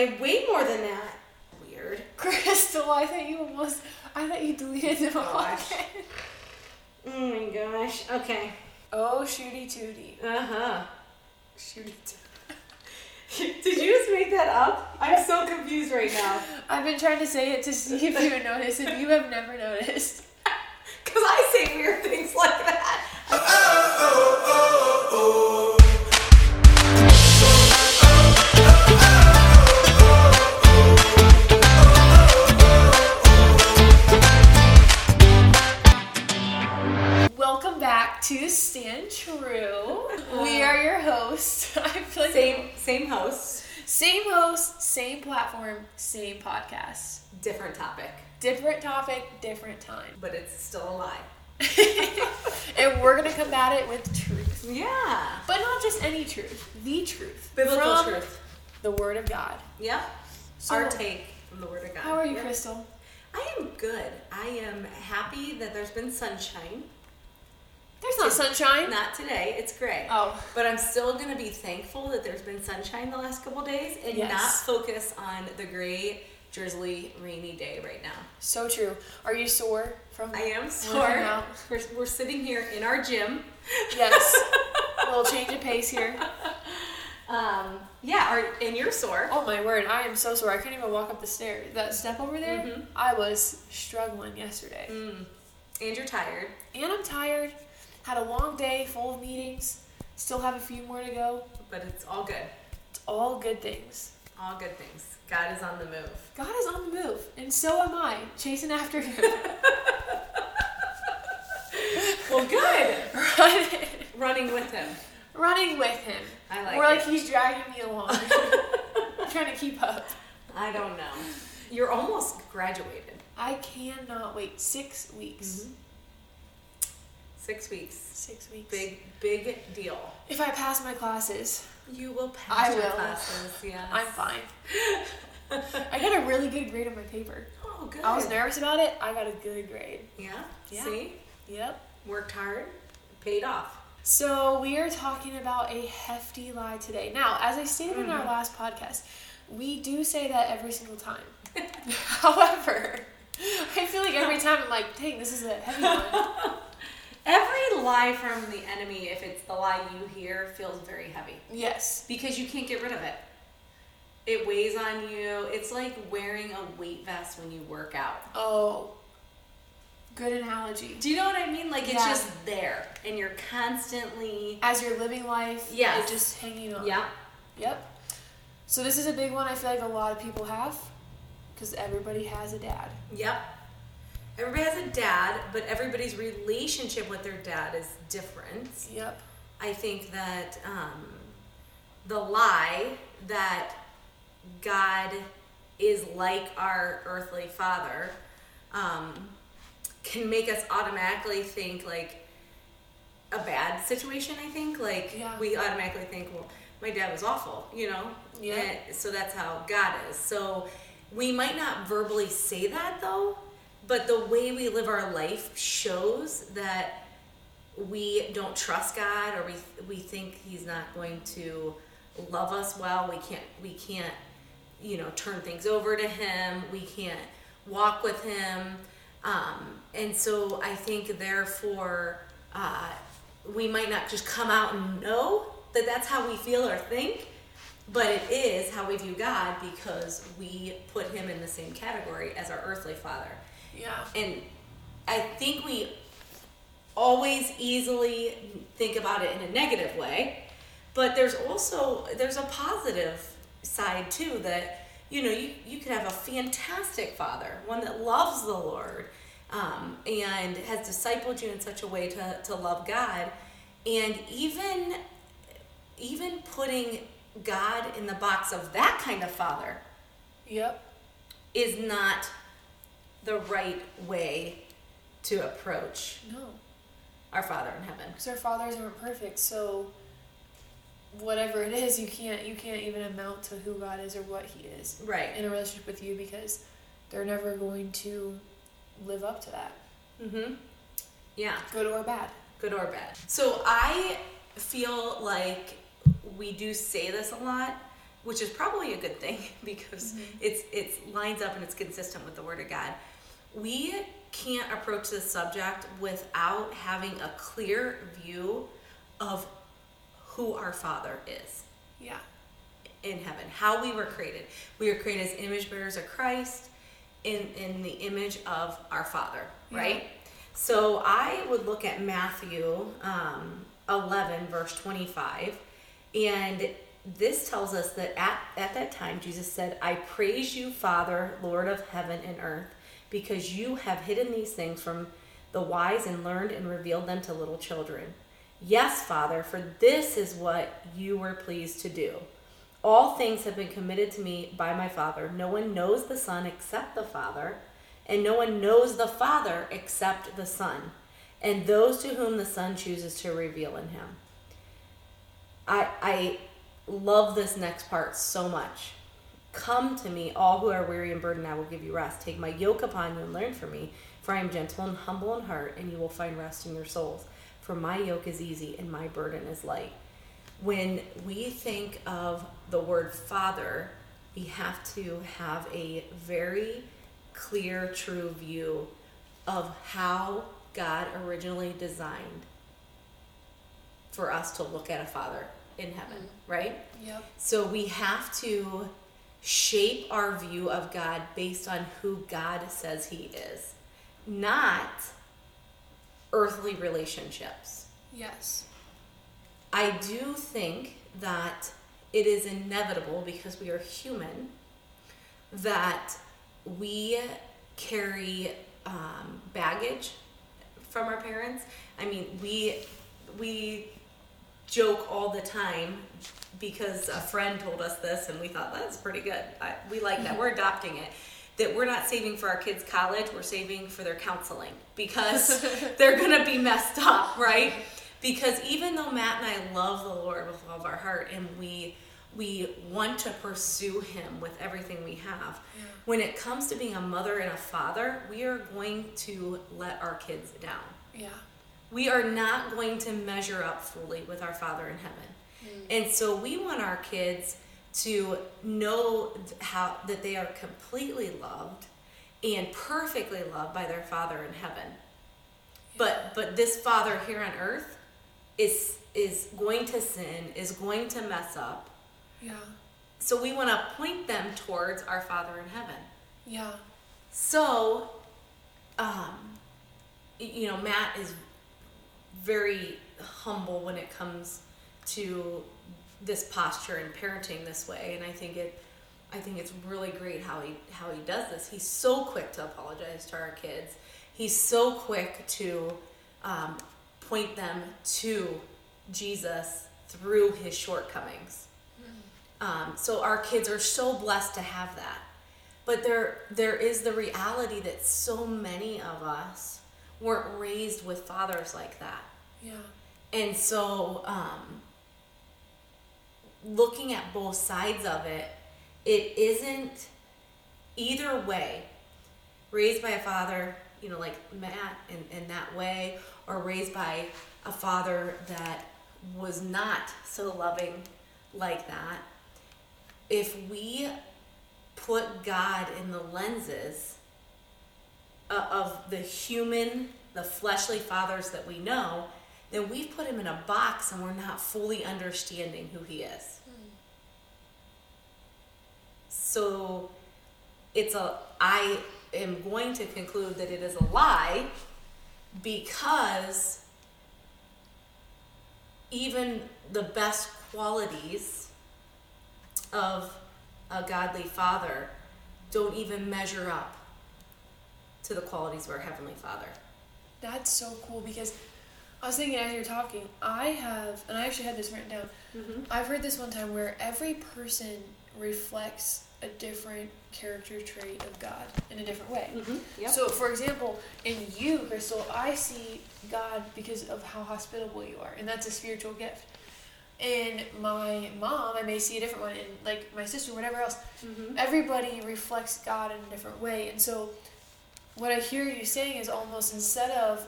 No, I have way more than that. Weird. Kristel, I thought you almost. I thought you deleted them all. Gosh. Oh my gosh. Okay. Oh, shooty tooty. Uh huh. Shooty tooty. Did you just make that up? I'm so confused right now. I've been trying to say it to see if you would notice, and you have never noticed. Because I say weird things like that. Welcome same host, same platform, same podcast. different topic, Different topic, different time. but it's still a lie. and we're gonna combat it with truth. Yeah. But not just any truth, the truth. Biblical from truth. The Word of God. Yep. So- Our take from the Word of God. How are you, Yep. Kristel? I am good. I am happy that there's been sunshine. There's not sunshine. Not today. It's gray. Oh. But I'm still going to be thankful that there's been sunshine the last couple days and Yes. not focus on the gray, drizzly, rainy day right now. So true. Are you sore from I am sore. We're, we're sitting here in our gym. Yes. A little change of pace here. Um, yeah, are, and you're sore. Oh my word, I am so sore. I couldn't even walk up the stairs. That step over there, Mhm. I was struggling yesterday. Mm. And you're tired. And I'm tired. Had a long day full of meetings. Still have a few more to go. But it's all good. It's all good things. All good things. God is on the move. God is on the move, and so am I, chasing after him. Well, good. running, Running with him. running with him. I like More like it. he's dragging me along. trying to keep up. I don't know. You're almost graduated. I cannot wait. Six weeks. Mm-hmm. Six weeks. Six weeks. Big, big deal. If I pass my classes, You will pass I your will. classes. Yes. I'm fine. I got a really good grade on my paper. Oh, good. I was nervous about it. I got a good grade. Yeah. Yeah. See, Yep. worked hard, paid off. So we are talking about a hefty lie today. Now, as I stated in Mm-hmm. our last podcast, we do say that every single time. However, I feel like every time I'm like, dang, this is a heavy one. Every lie from the enemy, if it's the lie you hear, feels very heavy yes. because you can't get rid of it. It weighs on you. It's like wearing a weight vest when you work out. Oh, good analogy. Do you know what I mean? Like it's just there, and you're constantly. As you're living life, it's just hanging on. Yeah. Yep. So this is a big one. I feel like a lot of people have, because everybody has a dad. Yep. Everybody has a dad, but everybody's relationship with their dad is different. Yep. I think that um, the lie that God is like our earthly father um, can make us automatically think like a bad situation. I think like Yeah. we automatically think, well, my dad was awful, you know. Yeah. And so that's how God is. So we might not verbally say that though, but the way we live our life shows that we don't trust God or we we think he's not going to love us well. We can't we can't you know turn things over to him. We can't walk with him. Um, and so I think therefore uh, we might not just come out and know that that's how we feel or think, but it is how we view God because we put him in the same category as our earthly father Yeah. and I think we always easily think about it in a negative way, but there's also there's a positive side too that you know you, you could have a fantastic father, one that loves the Lord, um, and has discipled you in such a way to, to love God, and even even putting God in the box of that kind of father Yep. is not the right way to approach No. our Father in heaven. Because our fathers aren't perfect, so whatever it is, you can't you can't even amount to who God is or what He is Right. in a relationship with you because they're never going to live up to that, Mm-hmm. Yeah, good or bad. good or bad. So I feel like we do say this a lot, which is probably a good thing because it's it's lines up and it's consistent with the Word of God. We can't approach this subject without having a clear view of who our Father is Yeah. in heaven, how we were created. We were created as image bearers of Christ in, in the image of our Father, right? So I would look at Matthew um, 11, verse 25, and this tells us that at, at that time Jesus said, I praise you, Father, Lord of heaven and earth, because you have hidden these things from the wise and learned and revealed them to little children. Yes, Father, for this is what you were pleased to do. All things have been committed to me by my Father. No one knows the Son except the Father, and no one knows the Father except the Son, and those to whom the Son chooses to reveal in him. I, I love this next part so much. Come to me, all who are weary and burdened, I will give you rest. Take my yoke upon you and learn from me, for I am gentle and humble in heart, and you will find rest in your souls. For my yoke is easy and my burden is light. When we think of the word Father, we have to have a very clear, true view of how God originally designed for us to look at a Father in heaven, right? Yep. So we have to shape our view of God based on who God says He is, not earthly relationships. Yes. I do think that it is inevitable because we are human that we carry um, baggage from our parents. I mean, we we joke all the time because a friend told us this and we thought that's pretty good. I, we like that. We're adopting it. That we're not saving for our kids' college, we're saving for their counseling because they're gonna be messed up, right? Because even though Matt and I love the Lord with all of our heart and we we want to pursue him with everything we have, Yeah. when it comes to being a mother and a father, we are going to let our kids down Yeah. We are not going to measure up fully with our Father in heaven. And so we want our kids to know how that they are completely loved and perfectly loved by their Father in heaven. But but this Father here on earth is is going to sin, is going to mess up. Yeah. So we want to point them towards our Father in heaven. Yeah. So, um, you know, Matt is very humble when it comes to this posture and parenting this way, and I think it, I think it's really great how he how he does this. He's so quick to apologize to our kids. He's so quick to um, point them to Jesus through his shortcomings. Um, so our kids are so blessed to have that. But there there is the reality that so many of us weren't raised with fathers like that. Yeah. And so um, looking at both sides of it, it isn't either way. Raised by a father, you know, like Matt in, in that way, or raised by a father that was not so loving like that. If we put God in the lenses of the human, the fleshly fathers that we know, then we've put him in a box and we're not fully understanding who he is. So it's a I am going to conclude that it is a lie because even the best qualities of a godly father don't even measure up to the qualities of our heavenly father. That's so cool because I was thinking as you're talking, I have, and I actually had this written down. Mm-hmm. I've heard this one time where every person reflects a different character trait of God in a different way. Mm-hmm. Yep. So, for example, in you, Kristel, I see God because of how hospitable you are, and that's a spiritual gift. In my mom, I may see a different one, and like my sister, whatever else. mm-hmm. Everybody reflects God in a different way, and so what I hear you saying is almost instead of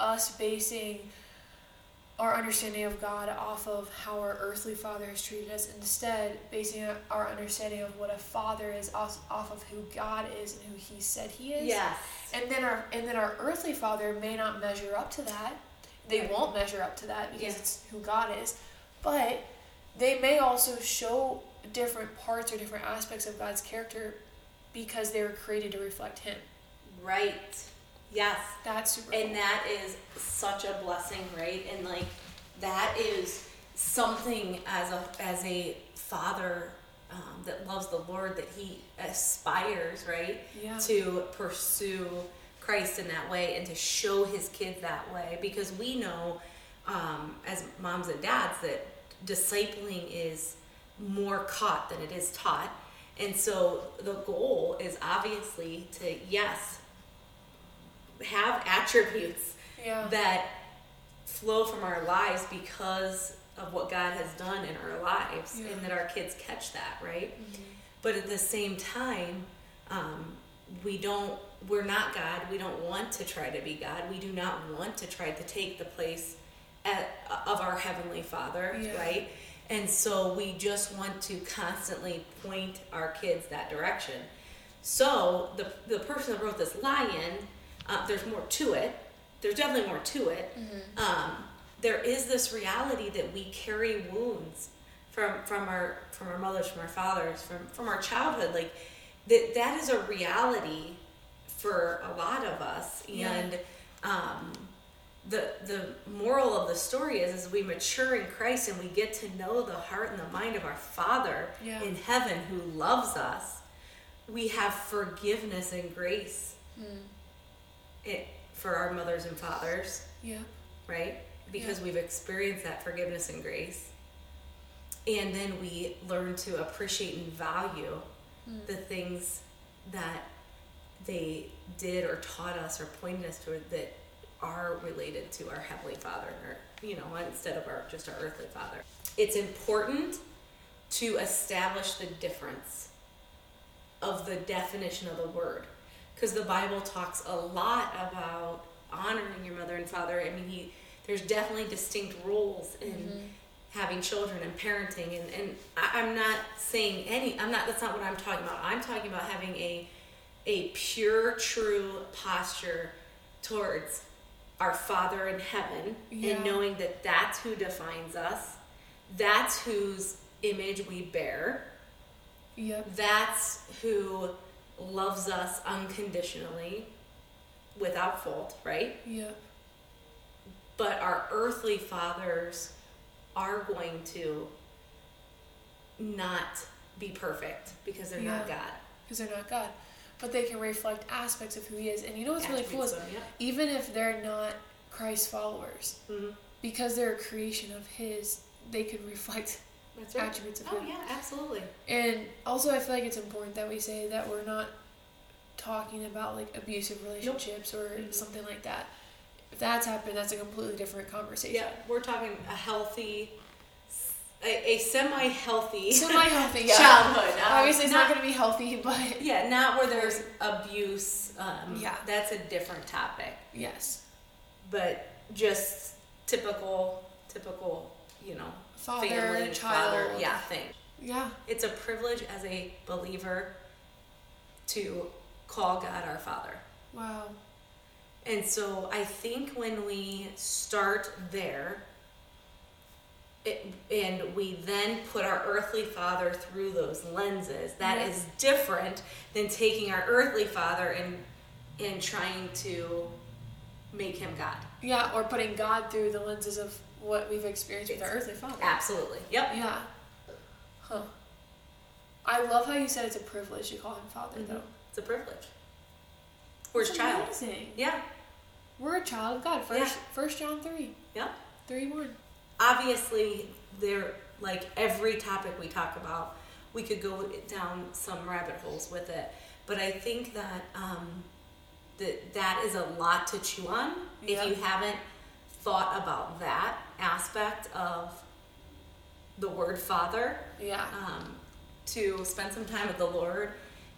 us basing our understanding of God off of how our earthly father has treated us, instead basing our understanding of what a father is off off of who God is and who He said He is. Yes. And then our and then our earthly father may not measure up to that. They Right. won't measure up to that because it's who God is. But they may also show different parts or different aspects of God's character because they were created to reflect Him. Right. Yes. That's super. And cool. that is such a blessing, right? And like that is something as a as a father um, that loves the Lord that he aspires, right? Yeah. To pursue Christ in that way and to show his kids that way because we know um, as moms and dads that discipling is more caught than it is taught. And so the goal is obviously to, yes, have attributes yeah. that flow from our lives because of what God has done in our lives Yeah. and that our kids catch that, right? But at the same time, um, we don't, we're not God. We don't want to try to be God. We do not want to try to take the place at, of our Heavenly Father, Yeah. right? And so we just want to constantly point our kids that direction. So the, the person that wrote this lion, uh, there's more to it. There's definitely more to it. Um, there is this reality that we carry wounds from from our from our mothers, from our fathers, from from our childhood. Like that that is a reality for a lot of us. Yeah. And um, the the moral of the story is as we mature in Christ and we get to know the heart and the mind of our Father Yeah. in heaven who loves us, we have forgiveness and grace it, for our mothers and fathers, Yeah. right? Because Yeah. we've experienced that forgiveness and grace. And then we learn to appreciate and value mm. the things that they did or taught us or pointed us to that are related to our heavenly father or you know instead of our just our earthly father it's important to establish the difference of the definition of the word because the bible talks a lot about honoring your mother and father. I mean he there's definitely distinct roles in mm-hmm. having children and parenting. And, and I, i'm not saying any i'm not that's not what i'm talking about. I'm talking about having a a pure true posture towards our father in heaven Yeah. and knowing that that's who defines us. That's whose image we bear. Yep. that's who loves us unconditionally without fault right Yep. but our earthly fathers are going to not be perfect because they're not God. Because they're not God, but they can reflect aspects of who He is. And you know what's really cool is Attributes of- even if they're not Christ followers, yeah. Mhm. because they're a creation of His, they could reflect That's right. attributes of Oh Him. yeah, absolutely. And also, I feel like it's important that we say that we're not talking about like abusive relationships or Mhm. something like that. If that's happened, that's a completely different conversation. Yeah, we're talking a healthy, a, a semi-healthy Semi-healthy, yeah. childhood. Um, Obviously, it's not, going to be healthy, but Yeah, not where there's abuse. Um, Yeah. that's a different topic. yes, But just typical, typical, you know, father, family, child, father, yeah, thing. yeah, It's a privilege as a believer to call God our Father. wow, And so I think when we start there, it, and we then put our earthly father through those lenses, that Yeah. is different than taking our earthly father and and trying to make him God. yeah, or putting God through the lenses of what we've experienced with our earthly father. Absolutely. Yep. Yeah, huh. I love how you said it's a privilege to call him father, though. It's a privilege. We're his That's child. Amazing. Yeah. We're a child of God. First, First John three, Yeah. three one. obviously there like every topic we talk about we could go down some rabbit holes with it but i think that um that that is a lot to chew on Yeah. if you haven't thought about that aspect of the word father Yeah. um, to spend some time with the lord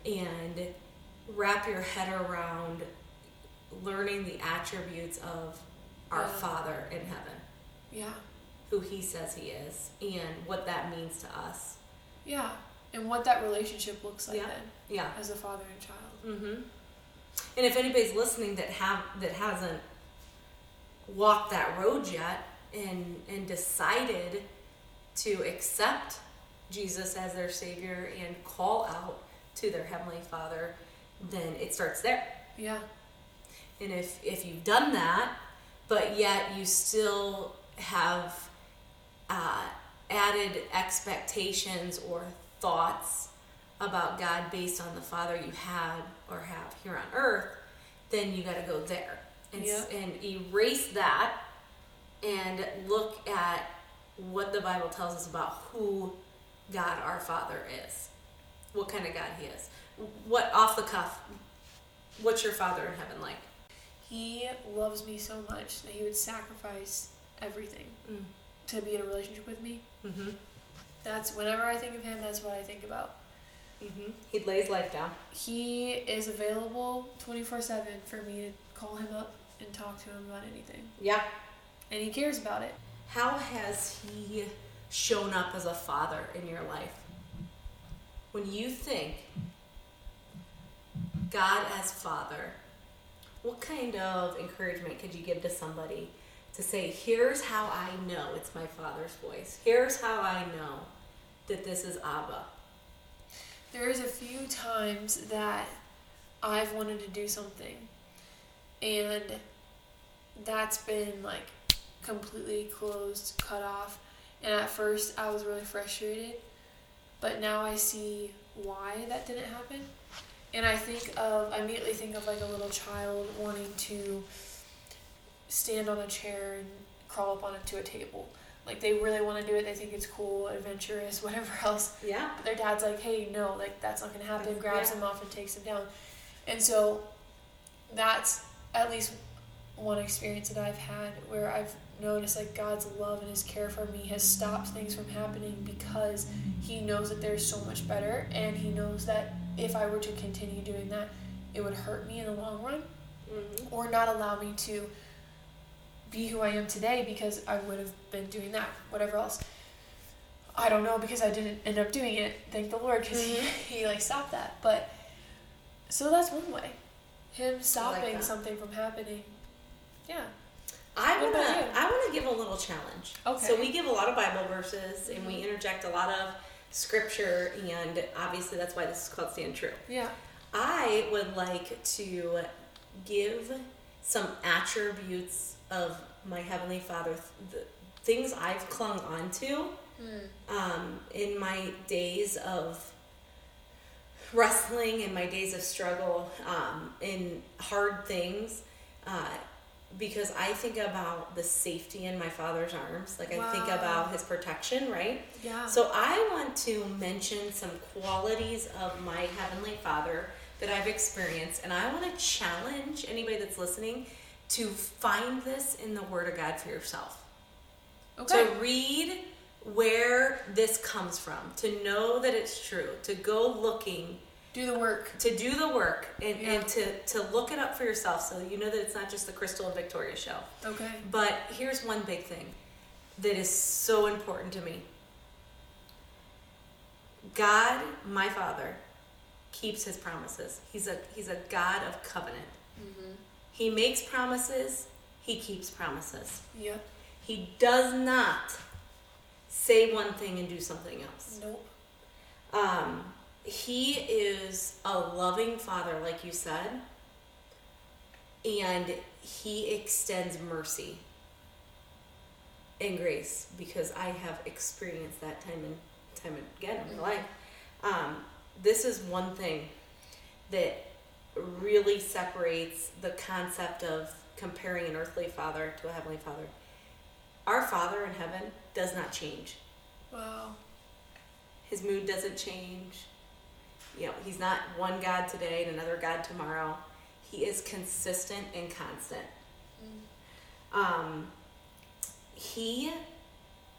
and wrap your head around learning the attributes of our Yeah. father in heaven Yeah. who he says he is and what that means to us. Yeah. And what that relationship looks like Yeah. then Yeah. as a father and child. Mm-hmm. And if anybody's listening that have that hasn't walked that road yet and and decided to accept Jesus as their savior and call out to their heavenly Father, then it starts there. Yeah. And if if you've done that, but yet you still have uh, added expectations or thoughts about God based on the Father you had or have here on earth, then you got to go there and, Yeah. and erase that and look at what the Bible tells us about who God our Father is, what kind of God He is. What off the cuff? What's your Father in heaven like? He loves me so much that he would sacrifice everything Mm. to be in a relationship with me. Mm-hmm. That's whenever I think of him, that's what I think about. Mm-hmm. He lays life down. He is available 24 7 for me to call him up and talk to him about anything. Yeah. And he cares about it. How has he shown up as a father in your life? When you think God as father, what kind of encouragement could you give to somebody to say, here's how I know it's my father's voice? Here's how I know that this is Abba. There's a few times that I've wanted to do something, and that's been like completely closed, cut off. And at first, I was really frustrated, but now I see why that didn't happen. And I think of, I immediately think of like a little child wanting to stand on a chair and crawl up onto a table. Like they really want to do it, they think it's cool, adventurous, whatever else. Yeah. But their dad's like, hey, no, like that's not gonna happen. Grabs yeah. them off and takes them down. And so that's at least one experience that I've had where I've noticed like God's love and his care for me has stopped things from happening because he knows that there's so much better and he knows that if I were to continue doing that, it would hurt me in the long run Mm-hmm. or not allow me to be who I am today because I would have been doing that, whatever else. I don't know because I didn't end up doing it. Thank the Lord because Mhm. he, he like stopped that. But so that's one way. Him stopping that. something from happening. Yeah. I What wanna? I wanna give a little challenge. Okay. So we give a lot of Bible verses and we interject a lot of scripture and obviously that's why this is called Stand True. Yeah. I would like to give some attributes of my Heavenly Father, the things I've clung on to Hmm. um, in my days of wrestling, in my days of struggle, um, in hard things, uh, because I think about the safety in my Father's arms. Like I think about His protection, right? Yeah. So I want to mention some qualities of my Heavenly Father that I've experienced, and I want to challenge anybody that's listening to find this in the Word of God for yourself. okay. To read where this comes from, to know that it's true, to go looking, Do the work. to do the work, and, Yeah. and to, to look it up for yourself so you know that it's not just the Kristel and Victoria show. Okay. But here's one big thing that is so important to me God, my Father, keeps his promises. He's a, he's a God of covenant. Mm-hmm. He makes promises, he keeps promises. Yep. He does not say one thing and do something else. Nope. Um, he is a loving father, like you said, and he extends mercy and grace because I have experienced that time and time again in my Mhm. life. Um, this is one thing that really separates the concept of comparing an earthly father to a heavenly father. Our Father in heaven does not change. Wow. His mood doesn't change. You know, he's not one God today and another God tomorrow. He is consistent and constant. Mm. Um, he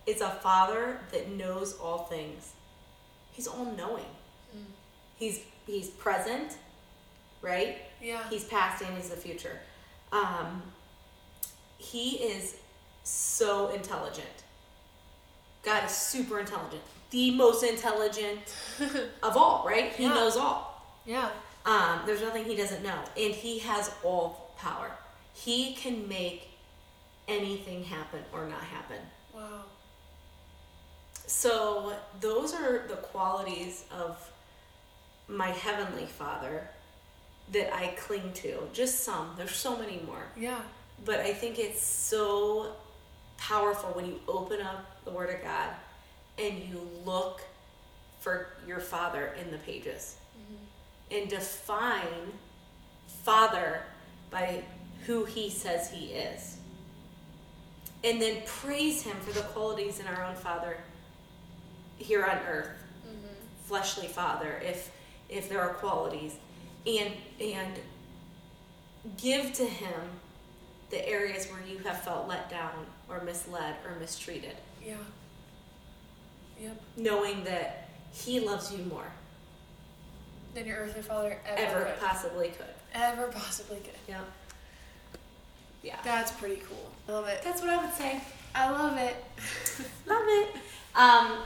is a father that knows all things. He's all knowing. Mm. He's he's present, right? Yeah. He's past and he's the future. Um, he is so intelligent. God is super intelligent. The most intelligent of all, right? He Yeah. knows all. Yeah. Um, there's nothing he doesn't know. And he has all power. He can make anything happen or not happen. Wow. So, those are the qualities of my Heavenly Father that I cling to. Just some, there's so many more. Yeah. But I think it's so powerful when you open up the Word of God and you look for your Father in the pages. Mm-hmm. And define Father by who He says He is. And then praise Him for the qualities in our own Father here on earth, mm-hmm. fleshly Father, if if there are qualities, and and give to Him the areas where you have felt let down or misled or mistreated, Yeah. Yep. knowing that He loves you more, Than your earthly father ever, ever could. possibly could. Ever possibly could. Yeah. Yeah. That's pretty cool. I love it. That's what I would say. I love it. Love it. Um,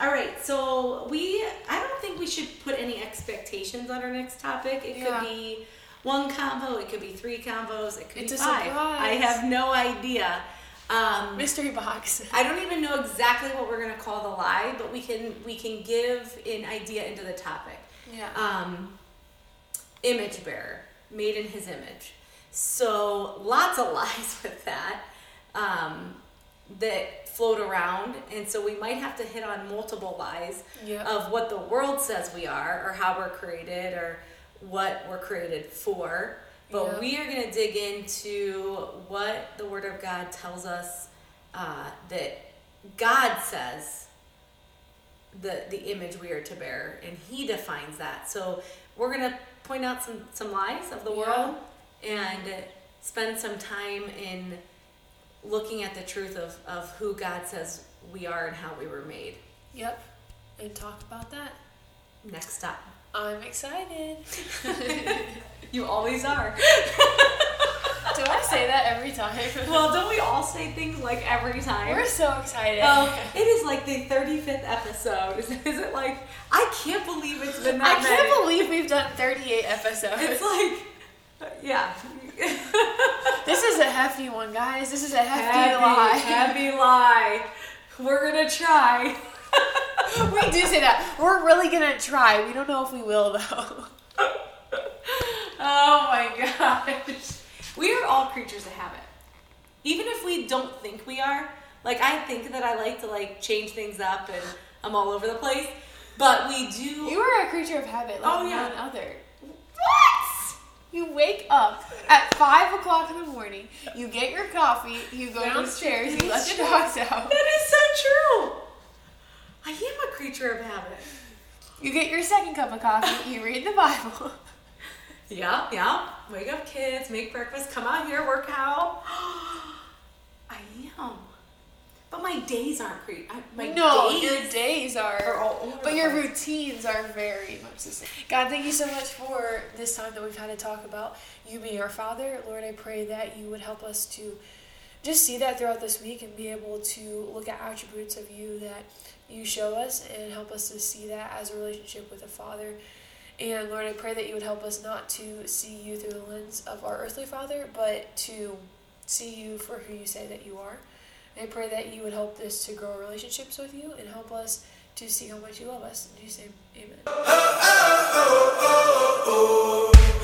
all right, so we I don't think we should put any expectations on our next topic. It Yeah. could be one combo, it could be three combos, it could It's be five. surprise. I have no idea. Um, Mystery box. I don't even know exactly what we're gonna call the lie, but we can we can give an idea into the topic. Yeah. Um, image bearer, made in his image. So lots of lies with that um, that float around, and so we might have to hit on multiple lies Yep. of what the world says we are, or how we're created, or what we're created for. But Yeah. we are going to dig into what the Word of God tells us uh, that God says the the image we are to bear, and He defines that. So we're going to point out some some lies of the Yeah. world and spend some time in looking at the truth of, of who God says we are and how we were made. Yep. And talk about that. Next up. I'm excited. You always are. Do I say that every time? well, don't we all say things like every time? We're so excited. Well, it is like the 35th episode. Is, is it like, I can't believe it's been I that can't many. believe we've done 38 episodes. It's like, yeah. This is a hefty one, guys. This is a hefty, heavy, lie. heavy lie. We're gonna try. we do say that. We're really gonna try. We don't know if we will though. Oh my gosh. We are all creatures of habit. Even if we don't think we are. Like I think that I like to like change things up and I'm all over the place. But we do You are a creature of habit, like Oh, yeah. none other. What? You wake up at five o'clock in the morning. You get your coffee. You go downstairs. You let your dogs out. That is so true. I am a creature of habit. You get your second cup of coffee. You read the Bible. Yeah, yeah. Wake up, kids. Make breakfast. Come out here. Work out. I am. But my days aren't cre- I- My no, days your days are, are all over but your routines are very much the same. God, thank you so much for this time that we've had to talk about you being our Father. Lord, I pray that you would help us to just see that throughout this week and be able to look at attributes of you that you show us and help us to see that as a relationship with a Father. And Lord, I pray that you would help us not to see you through the lens of our earthly Father, but to see you for who you say that you are. I pray that you would help this to grow relationships with you and help us to see how much you love us. In Jesus' name, amen. oh, oh, oh, oh, oh.